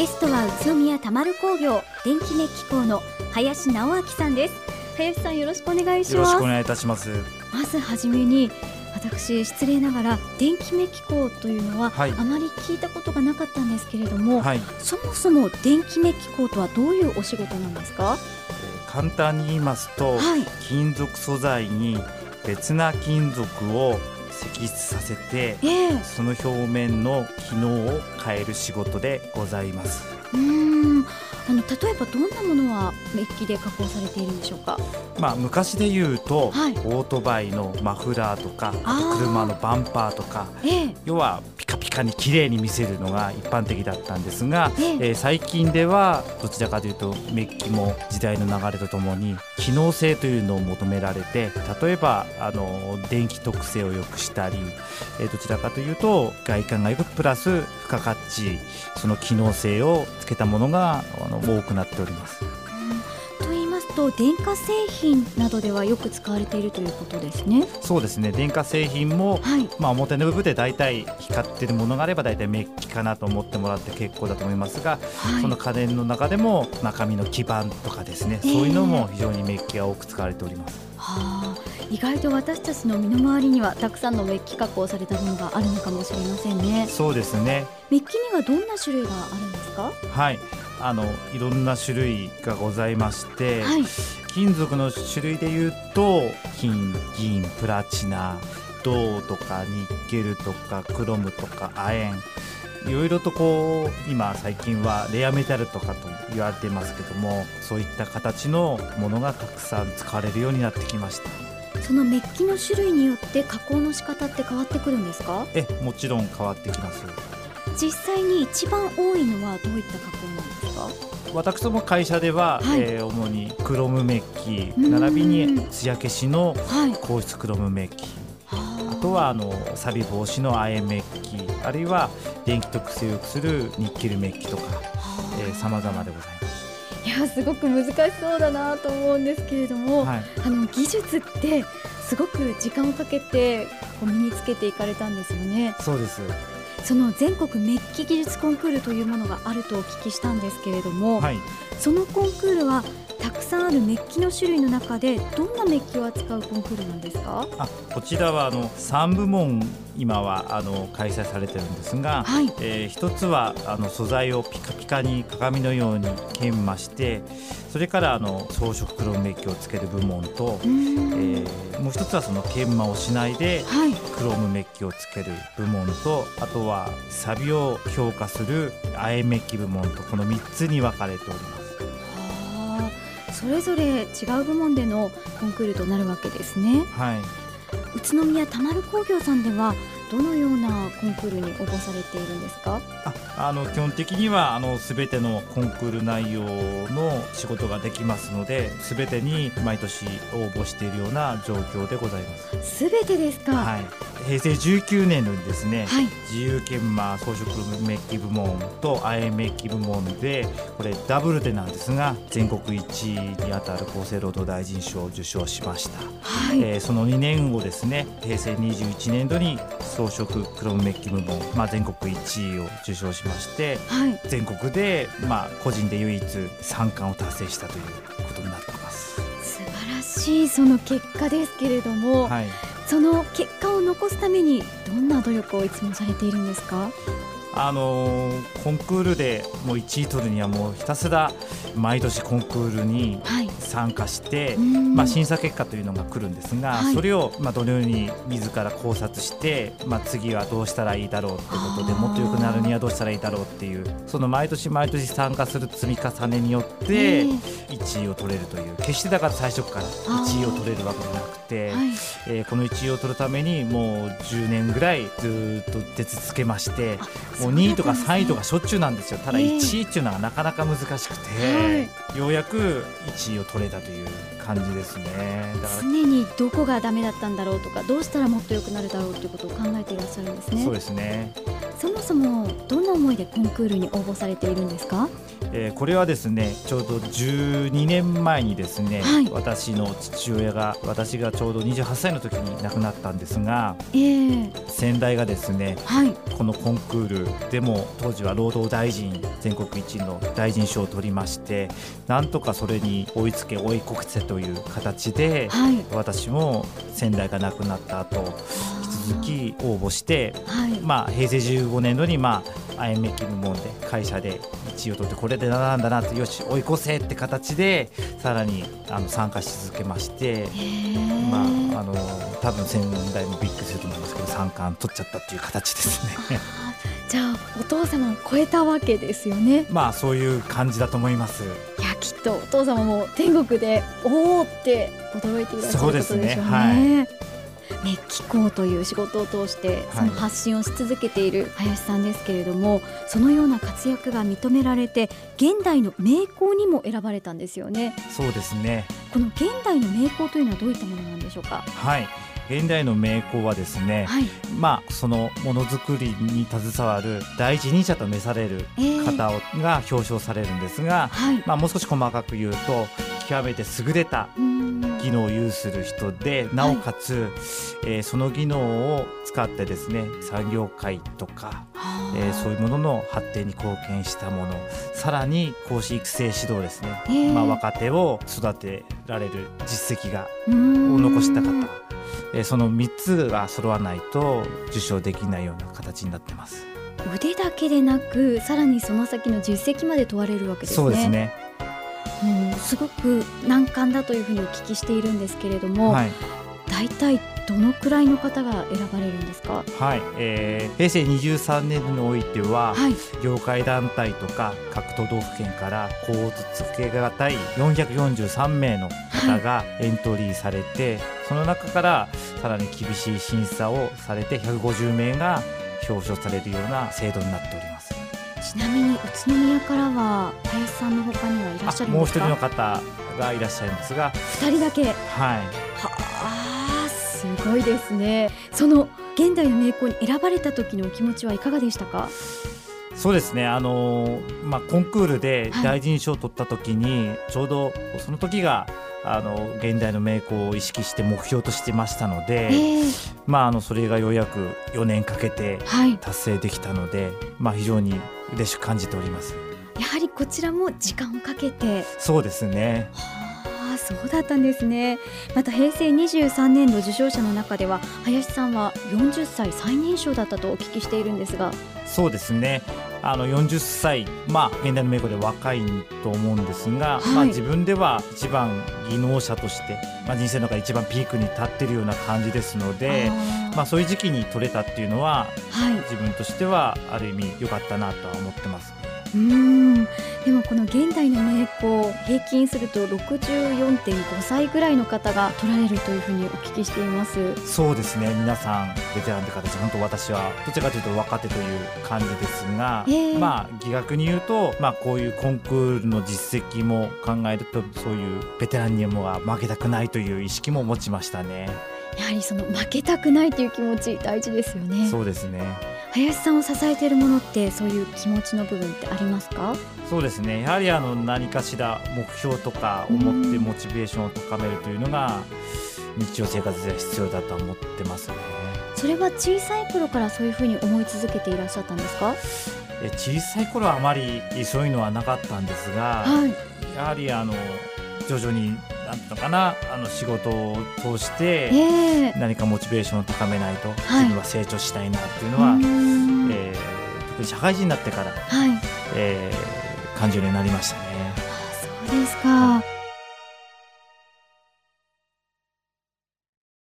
ゲストは宇都宮たまる工業電気メッキ工の林直明さんです。林さんよろしくお願いします。よろしくお願いいたします。まずはじめに私失礼ながら電気メッキ工というのは、はい、あまり聞いたことがなかったんですけれども、はい、そもそも電気メッキ工とはどういうお仕事なんですか、えー、簡単に言いますと、はい、金属素材に別な金属を析出させて、えー、その表面の機能を変える仕事でございます。うん。あの例えばどんなものはメッキで加工されているんでしょうか、まあ、昔で言うと、はい、オートバイのマフラーとか車のバンパーとか、えー、要はピカピカに綺麗に見せるのが一般的だったんですが、えー、えー、最近ではどちらかというとメッキも時代の流れとともに機能性というのを求められて例えばあの電気特性を良くしたり、えー、どちらかというと外観が良くプラス付加価値その機能性をつけたものがあの多くなっております。と電化製品などではよく使われているということですね。そうですね電化製品も、はい、まあ、表の部分で大体光っているものがあれば大体メッキかなと思ってもらって結構だと思いますが、はい、その家電の中でも中身の基板とかですね、そういうのも非常にメッキが多く使われております。はあ、意外と私たちの身の回りにはたくさんのメッキ加工されたものがあるのかもしれませんね。そうですね。メッキにはどんな種類があるんですか？はい、あのいろんな種類がございまして、はい、金属の種類でいうと金銀プラチナ銅とかニッケルとかクロムとか亜鉛いろいろとこう今最近はレアメタルとかと言われていますけどもそういった形のものがたくさん使われるようになってきました。そのメッキの種類によって加工の仕方って変わってくるんですか？えもちろん変わってきます。実際に一番多いのはどういった加工なんですか？私ども会社では、はい、えー、主にクロムメッキ並びに艶消しの硬質クロムメッキ、とはあの錆防止の亜鉛メッキあるいは電気特性を良くするニッケルメッキとかさまざまでございます。いやすごく難しそうだなと思うんですけれども、はい、あの技術ってすごく時間をかけてこう身につけていかれたんですよね。そうですその全国メッキ技術コンクールというものがあるとお聞きしたんですけれども、はい、そのコンクールはたくさんあるメッキの種類の中でどんなメッキを扱うコンクールなんですか？あこちらはあの3部門今はあの開催されてるんですが、はい、えー、一つはあの素材をピカピカに鏡のように研磨してそれからあの装飾クロムメッキをつける部門と、えー、もう一つはその研磨をしないでクロムメッキをつける部門とあとは錆を強化する亜鉛メッキ部門とこの3つに分かれております。それぞれ違う部門でのコンクールとなるわけですね。はい、宇都宮たまる工業さんではどのようなコンクールに応募されているんですか？ああの基本的にはあの全てのコンクール内容の仕事ができますので全てに毎年応募しているような状況でございます。全てですか、はい、平成19年のですね、はい、自由研磨装飾メッキ部門と亜鉛メッキ部門でこれダブルでなんですが全国1位にあたる厚生労働大臣賞を受賞しました、はい、えー、その2年後ですね平成21年度に装飾クロムメッキ部門、まあ、全国1位を受賞しまして、はい、全国で、まあ、個人で唯一3冠を達成したということになっています。素晴らしいその結果ですけれども、はい、その結果を残すためにどんな努力をいつもされているんですか？あのー、コンクールでもう1位取るにはもうひたすら毎年コンクールに参加して、はい、まあ、審査結果というのが来るんですが、はい、それをまあどのように自ら考察して、まあ、次はどうしたらいいだろうということでもっと良くなるにはどうしたらいいだろうっていうその毎年毎年参加する積み重ねによって1位を取れるという決してだから最初から1位を取れるわけじゃなくて、はい、えー、この1位を取るためにもう10年ぐらいずっと出続けましてもう2位とか3位とかしょっちゅうなんですよ。ただ1位っていうのはなかなか難しくて、ようやく1位を取れたという感感じですね。常にどこがダメだったんだろうとかどうしたらもっと良くなるだろうということを考えていらっしゃるんですね。そうですね。そもそもどんな思いでコンクールに応募されているんですか？えー、これはですねちょうど12年前にですね、はい、私の父親が私がちょうど28歳の時に亡くなったんですが、えー、先代がですね、はい、このコンクールでも当時は労働大臣全国一の大臣賞を取りましてなんとかそれに追いつけ追い越せという形で、はい、私も先代が亡くなった後続き応募して、はい、まあ、平成15年度に、まあ、アイメッキ部門で会社で1位を取ってこれでなんだなとよし追い越せって形でさらにあの参加し続けまして、まあ、あの多分先代もびっくりすると思いますけど三冠取っちゃったっていう形ですね。じゃあお父様を超えたわけですよね。まあそういう感じだと思います。きっとお父様も天国でおおって驚いていらっしゃることでしょうね。うね。はい。メッキ工という仕事を通してその発信をし続けている林さんですけれども、はい、そのような活躍が認められて現代の名工にも選ばれたんですよね。そうですね。この現代の名工というのはどういったものなんでしょうか？はい現代の名工はですね、はい、まあそのものづくりに携わる第一人者と召される方が表彰されるんですが、えーはい、まあもう少し細かく言うと極めて優れた技能を有する人でなおかつ、はい、えー、その技能を使ってですね産業界とか、えー、そういうものの発展に貢献したものさらに講師育成指導ですね、えー、まあ、若手を育てられる実績がを残した方えその3つが揃わないと受賞できないような形になってます。腕だけでなくさらにその先の実績まで問われるわけですね。そうですね。もうすごく難関だというふうにお聞きしているんですけれども、はい、大体どのくらいの方が選ばれるんですか？はい、えー、平成23年においては、はい、業界団体とか各都道府県から構図付けがたい443名の方がエントリーされて、はい、その中からさらに厳しい審査をされて150名が表彰されるような制度になっております。ちなみに宇都宮からは林さんの他にはいらっしゃるもう一人の方がいらっしゃるんですが。二人だけ？はい。はあすごいですね。その現代の名工に選ばれた時のお気持ちはいかがでしたか？そうですね。あのまあコンクールで大臣賞を取った時に、はい、ちょうどその時があの現代の名工を意識して目標としてましたので、えー、まあ、あのそれがようやく4年かけて達成できたので、はい、まあ、非常に嬉しく感じております。やはりこちらも時間をかけて。そうですね。あそうだったんですね。また平成23年度受賞者の中では林さんは40歳最年少だったとお聞きしているんですが。そうですねあの40歳、まあ、現代の名簿で若いと思うんですが、はい、まあ、自分では一番技能者として、まあ、人生の中で一番ピークに立っているような感じですのでまあ、そういう時期に取れたっていうのは、はい、自分としてはある意味良かったなとは思ってます。うんでもこの現代の名工平均すると64.5歳ぐらいの方が取られるというふうにお聞きしていますそうですね皆さんベテランって形本当私はどちらかというと若手という感じですが、えー、まあ疑学に言うと、まあ、こういうコンクールの実績も考えるとそういうベテランにもは負けたくないという意識も持ちましたね。やはりその負けたくないという気持ち大事ですよね。そうですね。林さんを支えているものってそういう気持ちの部分ってありますか？そうですね。やはりあの何かしら目標とかを持ってモチベーションを高めるというのが日常生活では必要だと思ってますね。それは小さい頃からそういうふうに思い続けていらっしゃったんですか？え小さい頃はあまりそういうのはなかったんですが、はい、やはりあの徐々になんていうのかなあの仕事を通して何かモチベーションを高めないと、自分は成長したいなっていうのは、えー、特に社会人になってから、はい。えー、感じるようになりましたね。あそうですか、